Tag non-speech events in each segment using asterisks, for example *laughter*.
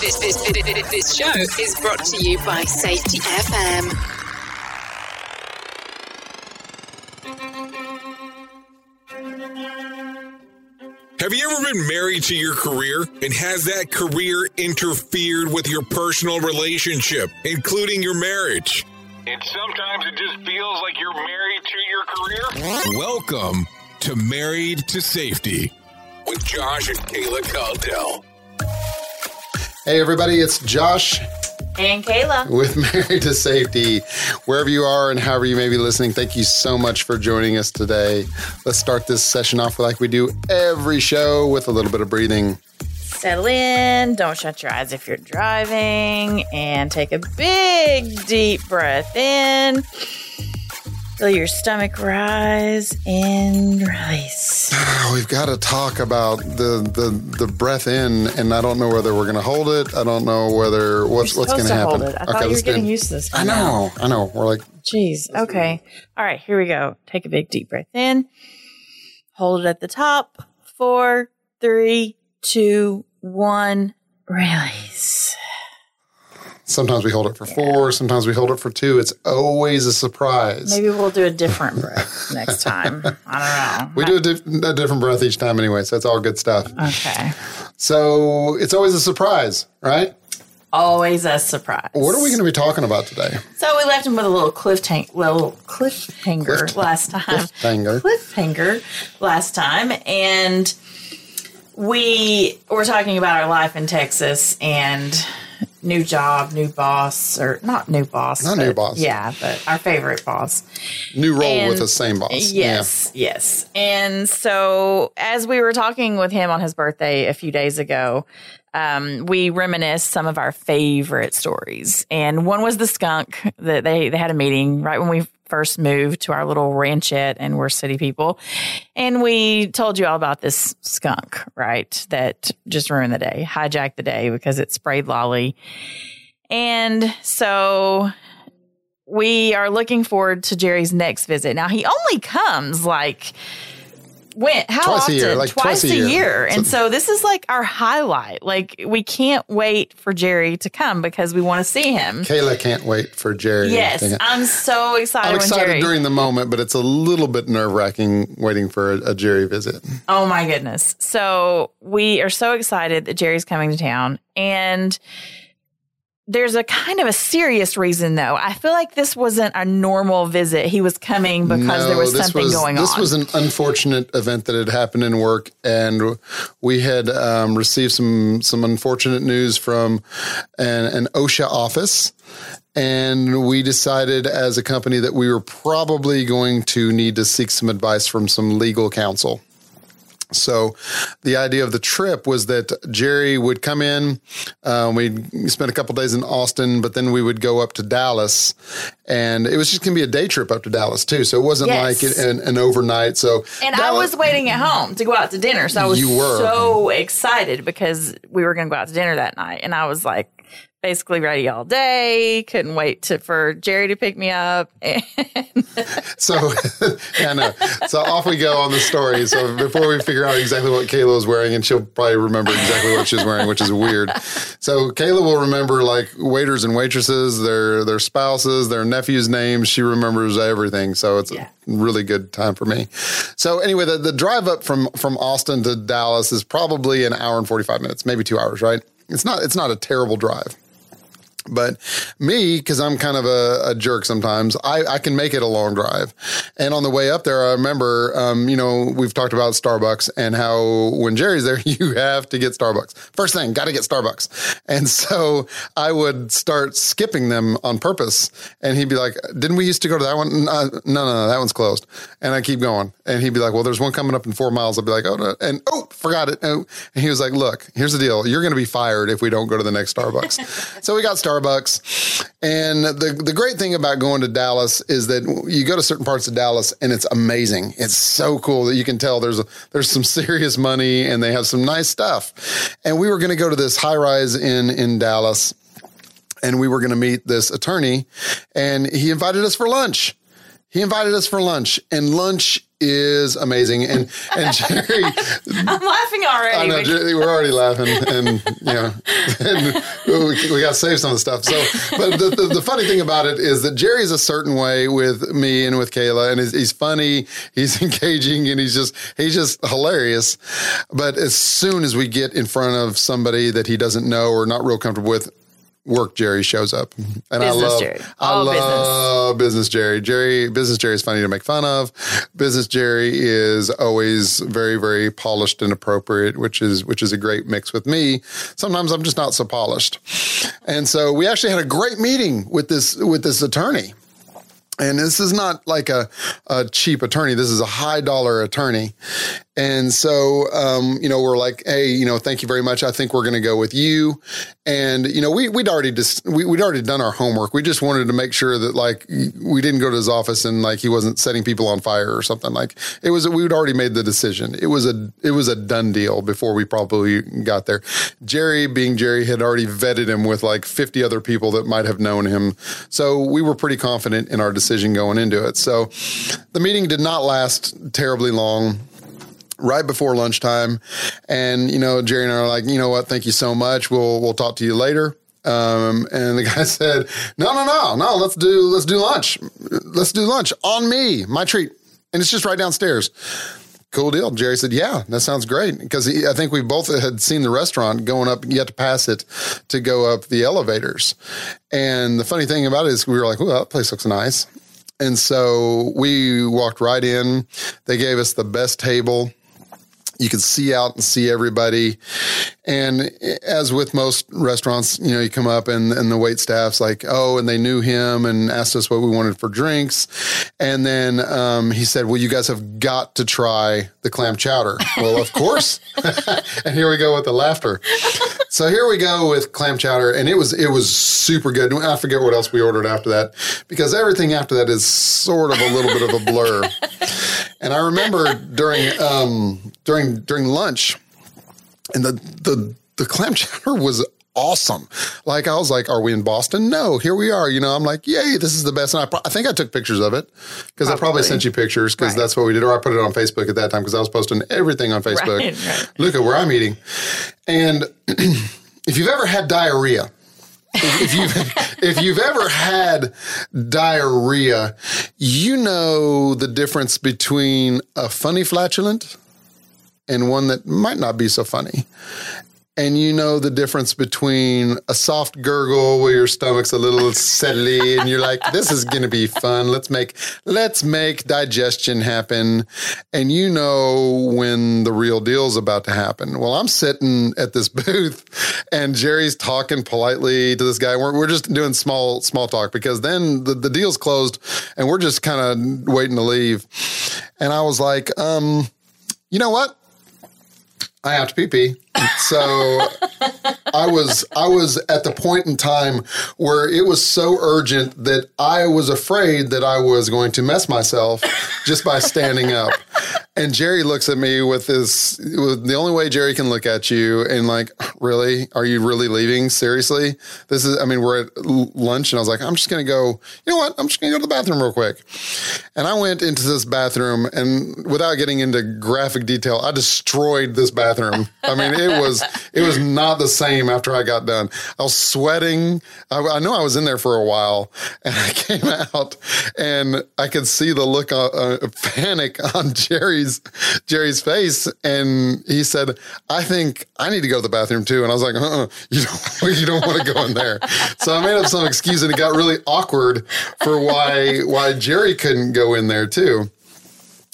This, this, this, this show is brought to you by Safety FM. Have you ever been married to your career and has that career interfered with your personal relationship, including your marriage? And sometimes it just feels like you're married to your career? Welcome to Married to Safety with Josh and Kayla Caldell. Hey, everybody, it's Josh And Kayla. with *laughs* Married to Safety. Wherever you are and however you may be listening, thank you so much for joining us today. Let's start this session off like we do every show with a little bit of breathing. Settle in. Don't shut your eyes if you're driving. And take a big, deep breath in. Feel your stomach rise and release. *sighs* We've got to talk about the, the, the breath in, and I don't know whether we're going to hold it. I don't know whether what's You're what's going to happen. hold it. I thought you were getting used to this. I know, I know. We're like, Jeez. Okay. All right. Here we go. Take a big deep breath in. Hold it at the top. Four, three, two, one. Release. Sometimes we hold it for four, sometimes we hold it for two. It's always a surprise. Maybe we'll do a different breath *laughs* next time. I don't know. We do a, dif- a different breath each time anyway, so it's all good stuff. Okay. So it's always a surprise, right? Always a surprise. What are we going to be talking about today? So we left him with a little cliffhanger, little cliffhanger Cliff- last time. Cliffhanger. Cliffhanger last time, and we were talking about our life in Texas and new job, new boss, or not new boss, Not new boss. Yeah, but our favorite boss. New role And- with the same boss. Yes, yes. And so, as we were talking with him on his birthday a few days ago, um, we reminisced some of our favorite stories. And one was the skunk that they, they had a meeting right when we first moved to our little ranchette and we're city people. And we told you all about this skunk, right? That just ruined the day, hijacked the day because it sprayed Lolly. And so we are looking forward to Jerry's next visit. Now he only comes like when how Twice a often? year, like twice a year. And so this is like our highlight. Like we can't wait for Jerry to come because we want to see him. Kayla can't wait for Jerry. Yes, I'm so excited. I'm when excited Jerry, during the moment, but it's a little bit nerve wracking waiting for a, a Jerry visit. Oh my goodness. So we are so excited that Jerry's coming to town. And there's a kind of a serious reason though. I feel like this wasn't a normal visit. He was coming because there was something was, going This on. This was an unfortunate event that had happened in work, and we had um, received some some unfortunate news from an, an OSHA office. And we decided as a company that we were probably going to need to seek some advice from some legal counsel. So, the idea of the trip was that Jerry would come in. Um, we'd spend a couple days in Austin, but then we would go up to Dallas, and it was just going to be a day trip up to Dallas too. So it wasn't Yes. like an, an overnight. So, and I was waiting at home to go out to dinner. So I was You were. so excited because we were going to go out to dinner that night. And I was like, basically ready all day. Couldn't wait to, for Jerry to pick me up. *laughs* So, *laughs* yeah. So off we go on the story. So before we figure out exactly what Kayla was wearing, and she'll probably remember exactly what she's wearing, which is weird. So Kayla will remember like waiters and waitresses, their their spouses, their nephews' names. She remembers everything. So it's Yeah. a really good time for me. So anyway, the, the drive up from from Austin to Dallas is probably an hour and forty five minutes, maybe two hours. Right? It's not it's not a terrible drive. But me, because I'm kind of a, a jerk sometimes, I, I can make it a long drive. And on the way up there, I remember, um, you know, we've talked about Starbucks and how when Jerry's there, *laughs* you have to get Starbucks. First thing, got to get Starbucks. And so I would start skipping them on purpose. And he'd be like, Didn't we used to go to that one? No, no, no, no that one's closed. And I keep going. And he'd be like, Well, there's one coming up in four miles. I'd be like, Oh, no. and oh, forgot it. And he was like, Look, here's the deal. You're going to be fired if we don't go to the next Starbucks. *laughs* so we got Starbucks. And the, the great thing about going to Dallas is that you go to certain parts of Dallas and it's amazing. It's so cool that you can tell there's a, there's some *laughs* serious money and they have some nice stuff. And we were going to go to this high rise in in Dallas and we were going to meet this attorney and he invited us for lunch. He invited us for lunch, and lunch is amazing. And and *laughs* Jerry, I'm laughing already. I know Jerry, we're already laughing, and you know, *laughs* and we, we got to save some of the stuff. So, but the, the, the funny thing about it is that Jerry's a certain way with me and with Kayla, and he's, he's funny, he's *laughs* engaging, and he's just he's just hilarious. But as soon as we get in front of somebody that he doesn't know or not real comfortable with. Work Jerry shows up, and I love, Jerry. I All business. love business Jerry. Jerry, business Jerry is funny to make fun of. Business Jerry is always very, very polished and appropriate, which is which is a great mix with me. Sometimes I'm just not so polished, and so we actually had a great meeting with this with this attorney. And this is not like a, a cheap attorney. This is a high dollar attorney. And so, um, you know, we're like, hey, you know, thank you very much. I think we're going to go with you. And, you know, we, we'd already just, we, we'd already done our homework. We just wanted to make sure that like we didn't go to his office and like he wasn't setting people on fire or something like it was, we'd already made the decision. It was a, it was a done deal before we probably got there. Jerry being Jerry had already vetted him with like 50 other people that might have known him. So we were pretty confident in our decision going into it. So the meeting did not last terribly long right before lunchtime. And, you know, Jerry and I are like, you know what? Thank you so much. We'll, we'll talk to you later. Um, and the *laughs* guy said, no, no, no, no, let's do, let's do lunch. Let's do lunch on me, my treat. And it's just right downstairs. Cool deal. Jerry said, yeah, that sounds great. Because I think we both had seen the restaurant going up, you had to pass it to go up the elevators. And the funny thing about it is we were like, well, that place looks nice. And so we walked right in. They gave us the best table. You could see out and see everybody. And as with most restaurants, you know, you come up and, and the wait staff's like, oh, and they knew him and asked us what we wanted for drinks. And then um, he said, well, you guys have got to try the clam chowder. well, of course. *laughs* and here we go with the laughter. So here we go with clam chowder, and it was it was super good. I forget what else we ordered after that because everything after that is sort of a little bit of a blur. And I remember during um, during during lunch, and the the the clam *laughs* chowder was awesome. Like I was like, "Are we in Boston?" No, here we are. You know, I'm like, "Yay, this is the best." And I, pro- I think I took pictures of it because I probably sent you pictures because Right. that's what we did, or I put it on Facebook at that time because I was posting everything on Facebook. Right, right. Look at where I'm eating, and *clears throat* if you've ever had diarrhea. If, you've if you've ever had diarrhea, you know the difference between a funny flatulent and one that might not be so funny. And you know the difference between a soft gurgle where your stomach's a little settly and you're like, this is gonna be fun. Let's make let's make digestion happen. And you know when the real deal's about to happen. Well, I'm sitting at this *laughs* booth and Jerry's talking politely to this guy. We're, we're just doing small small talk because then the, the deal's closed and we're just kind of waiting to leave. And I was like, um, you know what? I have to pee pee. So I was I was at the point in time where it was so urgent that I was afraid that I was going to mess myself just by standing up. And Jerry looks at me with this with the only way Jerry can look at you and like, really? Are you really leaving? Seriously? This is I mean, we're at lunch and I was like, I'm just gonna go, you know what? I'm just gonna go to the bathroom real quick. And I went into this bathroom and without getting into graphic detail, I destroyed this bathroom. I mean, it was it was not the same after I got done. I was sweating. I, I know I was in there for a while, and I *laughs* came out and I could see the look of uh, panic *laughs* on Jerry's Jerry's face, and he said, "I think I need to go to the bathroom too." And I was like, "Uh, uh *laughs* you don't you don't want to go in there." So I made up some excuse, and it got really awkward for why why Jerry couldn't go in there too.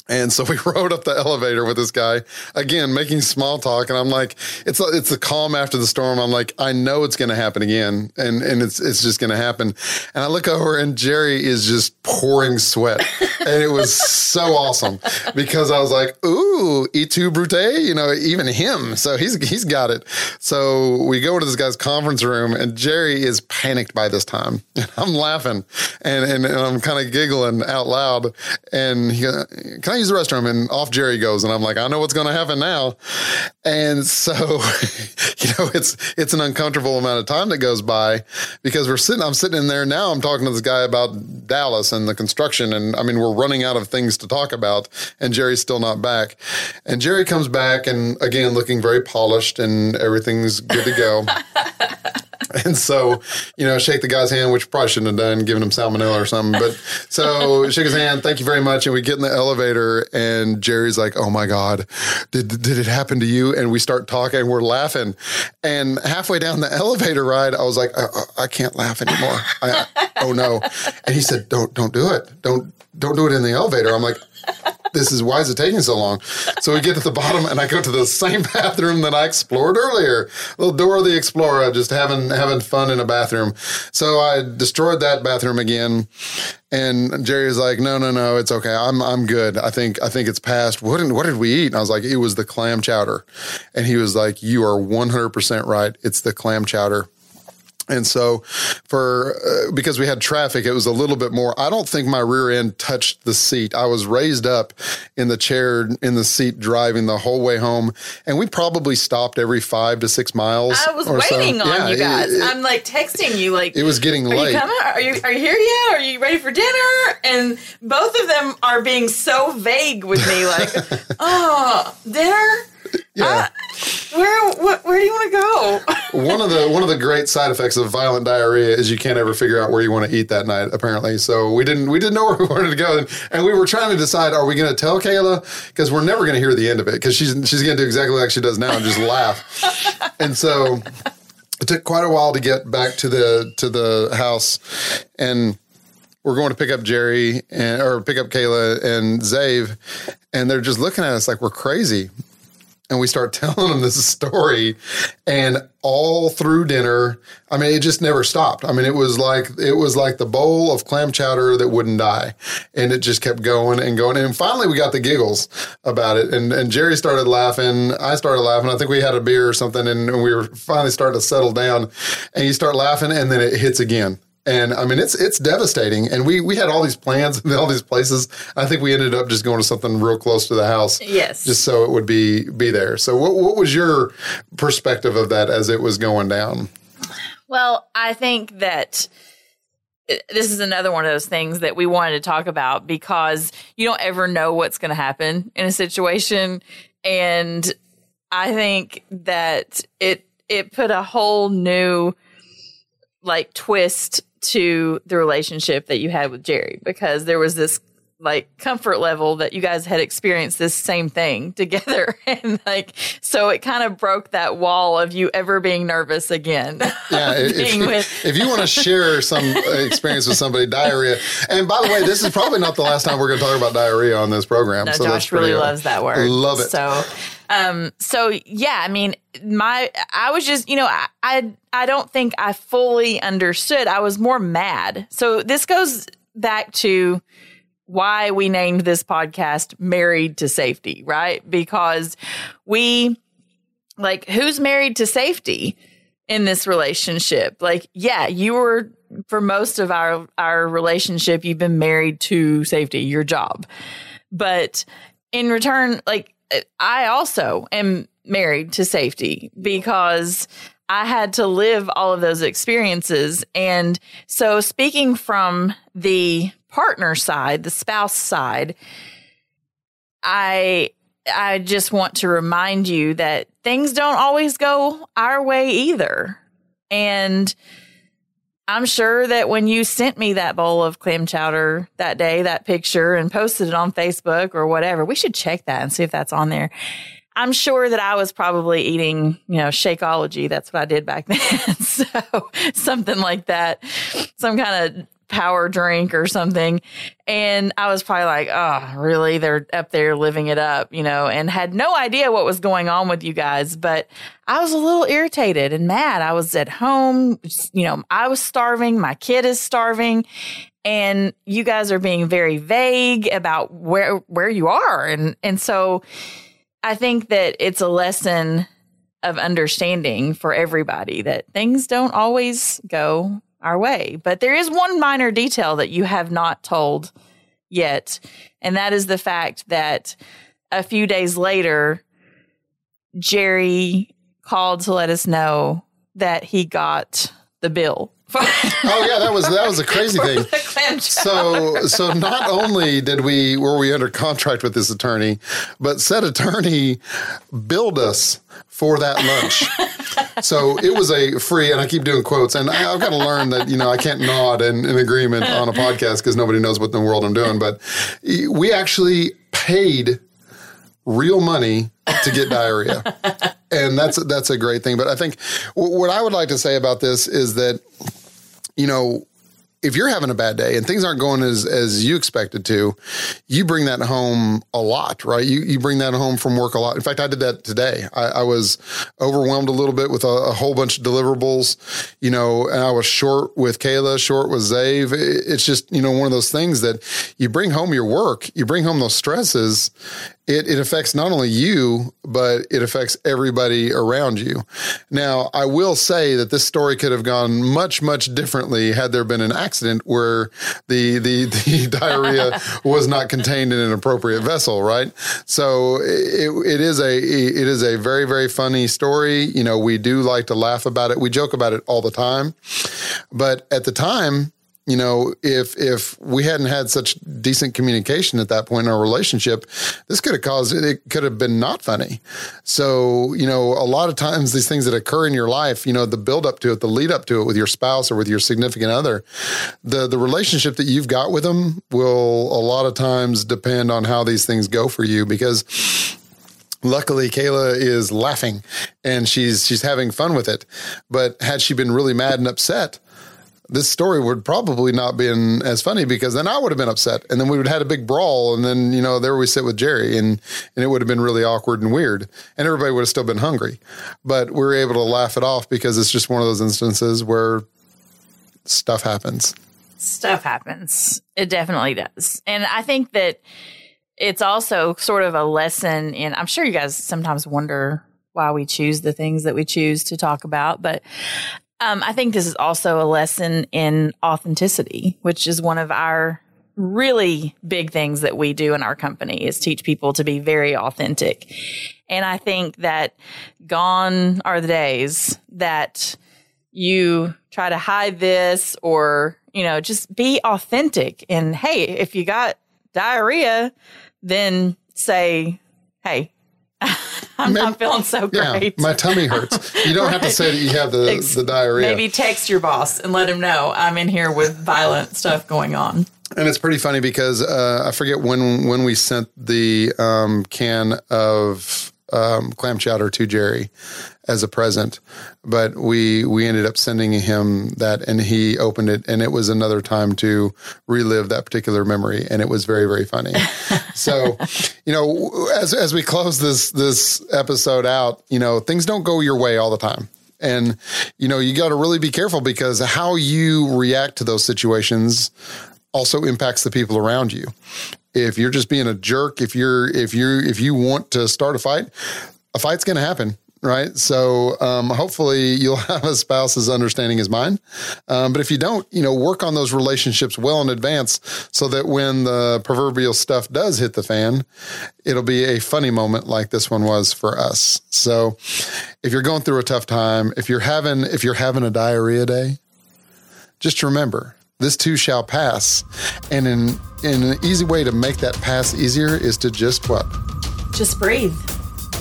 And so *laughs* we rode up the elevator with this guy again, making small talk. And I'm like, it's a, it's the calm after the storm. I'm like, I know it's going to happen again, and and it's it's just going to happen. And I look over, and Jerry is just pouring sweat, *laughs* and it was so awesome because I was like, ooh, Et tu Brute, you know, even him. So he's he's got it. So we go to this guy's conference room, and Jerry is panicked by this time. *laughs* And I'm laughing, and and, and I'm kind of giggling out loud. And he goes, can I use the restroom? And off Jerry goes, and I'm like, I know what's going to happen now. And so *laughs* you know, it's it's an uncomfortable amount of time that goes by because we're sitting. I'm sitting in there now. I'm talking to this guy about Dallas and the construction, and I mean, we're running out of things to talk about, and Jerry's still not back. And Jerry comes back, and again, looking very polished, and everything's good to go. *laughs* *laughs* And so, you know, shake the guy's hand, which probably shouldn't have done, giving him salmonella or something. But so *laughs* shake his hand, thank you very much. And we get in the elevator and Jerry's like, Oh my God, did, did it happen to you? And we start talking, and we're laughing. And halfway down the *laughs* elevator ride, I was like, I, I can't laugh anymore. I, oh no. And he said, Don't, don't do it. Don't, don't do it in the elevator. I'm like, this is why is it taking so long? So we get to the bottom, and I go to the same *laughs* bathroom that I explored earlier. Little Dora the Explorer, just having having fun in a bathroom. So I destroyed that bathroom again, and Jerry Jerry's like, "No, no, no, it's okay. I'm I'm good. I think I think it's past. What did, what did we eat?" And I was like, "It was the clam chowder," and he was like, "You are 100 percent right. It's the clam chowder." And so, for uh, because we had traffic, it was a little bit more. I don't think my rear end touched the seat. I was raised up in the chair in the seat driving the whole way home, and we probably stopped every five to six miles. I was waiting so. on yeah, you guys. It, it, I'm like texting you, like it was getting are late. You coming? Are you are you here yet? Are you ready for dinner? And both of them are being so vague with me, like, *laughs* oh, dinner yeah. Uh, where wh- where do you want to go? *laughs* one of the one of the great side effects of violent diarrhea is you can't ever figure out where you want to eat that night. Apparently, so we didn't we didn't know *laughs* where we wanted to go, and, and we were trying to decide: are we going to tell Kayla because we're never going to hear the end of it because she's she's going to do exactly like she does now and just laugh. *laughs* and so it took quite a while to get back to the to the house, and we're going to pick up Jerry and or pick up Kayla and Zave, and they're just looking at us like we're crazy and we start *laughs* telling them this story and all through dinner i mean it just never stopped. I mean it was like it was like the bowl of clam chowder that wouldn't die and it just kept going and going. And finally we got the giggles about it and and jerry started laughing i started laughing. I think we had a beer or something and we were finally starting to settle down and you start laughing and then it hits again and I mean, it's it's devastating. And we we had all these plans and all these places. I think we ended up just going to something real close to the house. Yes. Just so it would be be there. So what what was your perspective of that as it was going down? Well, I think that uh, this is another one of those things that we wanted to talk about because you don't ever know what's going to happen in a situation and I think that it it put a whole new like twist to the relationship that you had with Jerry because there was this like comfort level that you guys had experienced this same thing *laughs* together. And like so it kind of broke that wall of you ever being nervous again. *laughs* Yeah if, if you want to share some experience with somebody diarrhea. And by the way this is probably not the last time we're going to talk about diarrhea on this program no, so josh really uh, loves that word. love it. So um so yeah i mean my i was just you know I, I i don't think i fully understood i was more mad so this goes back to why we named this podcast Married to Safety, right? Because we, like, who's married to safety in this relationship? Like, yeah, you were, for most of our, our relationship, you've been married to safety, your job. But in return, like, I also am married to safety because I had to live all of those experiences. And so, speaking from the partner side, the spouse side, I I just want to remind you that things don't always go our way either. And I'm sure that when you sent me that bowl of clam chowder that day, that picture, and posted it on Facebook or whatever, we should check that and see if that's on there. I'm sure that I was probably eating, you know, Shakeology. That's what I did back *laughs* then. so something like that, some kind of power drink or something. And I was probably like, oh, really? They're up there living it up, you know, and had no idea what was going on with you guys. But I was a little irritated and mad. I was at home, you know, I was starving. My kid is starving. And you guys are being very vague about where where you are. And and so I think that it's a lesson of understanding for everybody that things don't always go our way. But there is one minor detail that you have not told yet, and that is the fact that a few days later, Jerry called to let us know that he got the bill. *laughs* oh yeah, that was that was a crazy thing. *laughs* So so not only did we were we under contract with this attorney, but said attorney billed us for that lunch. *laughs* so it was a free, and I keep doing quotes, and I, have got to learn that you know I can't nod in, in agreement on a podcast because nobody knows what in the world I'm doing. But we actually paid real money to get diarrhea. and that's that's a great thing. But I think what I would like to say about this is that you know if you're having a bad day and things aren't going as as you expected to, you bring that home a lot, right? You you bring that home from work a lot. In fact, I did that today. I, I was overwhelmed a little bit with a, a, whole bunch of deliverables, you know, and I was short with Kayla, short with Zave. It's just you know one of those things that you bring home your work, you bring home those stresses, it, it affects not only you, but it affects everybody around you. Now, I will say that this story could have gone much, much differently had there been an accident where the the, *laughs* the diarrhea was not contained in an appropriate vessel, right? So it, it is a it is a very very funny story. You know, we do like to laugh about it. We joke about it all the time, but at the time, you know, if if we hadn't had such decent communication at that point in our relationship, this could have caused it could have been not funny. So, you know, a lot of times these things that occur in your life, you know, the build up to it, the lead up to it with your spouse or with your significant other, the the relationship that you've got with them will a lot of times depend on how these things go for you because luckily Kayla is laughing and she's she's having fun with it. But had she been really mad and upset, this story would probably not been as funny because then I would have been upset. And then we would have had a big brawl and then you know there we sit with Jerry and and it would have been really awkward and weird and everybody would have still been hungry. But we were able to laugh it off because it's just one of those instances where stuff happens. Stuff happens. It definitely does. And I think that it's also sort of a lesson in I'm sure you guys sometimes wonder why we choose the things that we choose to talk about but um, I think this is also a lesson in authenticity, which is one of our really big things that we do in our company is teach people to be very authentic. And I think that gone are the days that you try to hide this or, you know, just be authentic. And hey, if you got diarrhea, then say, hey, *laughs* *laughs* I'm maybe, not feeling so great. Yeah, my tummy hurts. You don't right. have to say that you have the, Ex- the diarrhea. Maybe text your boss and let him know I'm in here with violent stuff going on. And it's pretty funny because uh, I forget when when we sent the um, can of um, clam chowder to Jerry as a present, but we we ended up sending him that, and he opened it, and it was another time to relive that particular memory, and it was very very funny. *laughs* so, you know, as as we close this this episode out, you know, things don't go your way all the time. And, you know, you got to really be careful because how you react to those situations also impacts the people around you if you're just being a jerk, if you're if you if you want to start a fight, a fight's going to happen right? So um, hopefully you'll *laughs* have a spouse as understanding as mine. Um, but if you don't, you know, work on those relationships well in advance so that when the proverbial stuff does hit the fan, it'll be a funny moment like this one was for us. So if you're going through a tough time, if you're having if you're having a diarrhea day, just remember this too shall pass. And in, in an easy way to make that pass easier is to just what? Just breathe.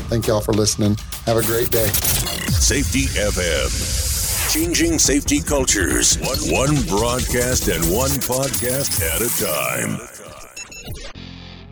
Thank y'all for listening. Have a great day. Safety FM. Changing safety cultures. One, one broadcast and one podcast at a time.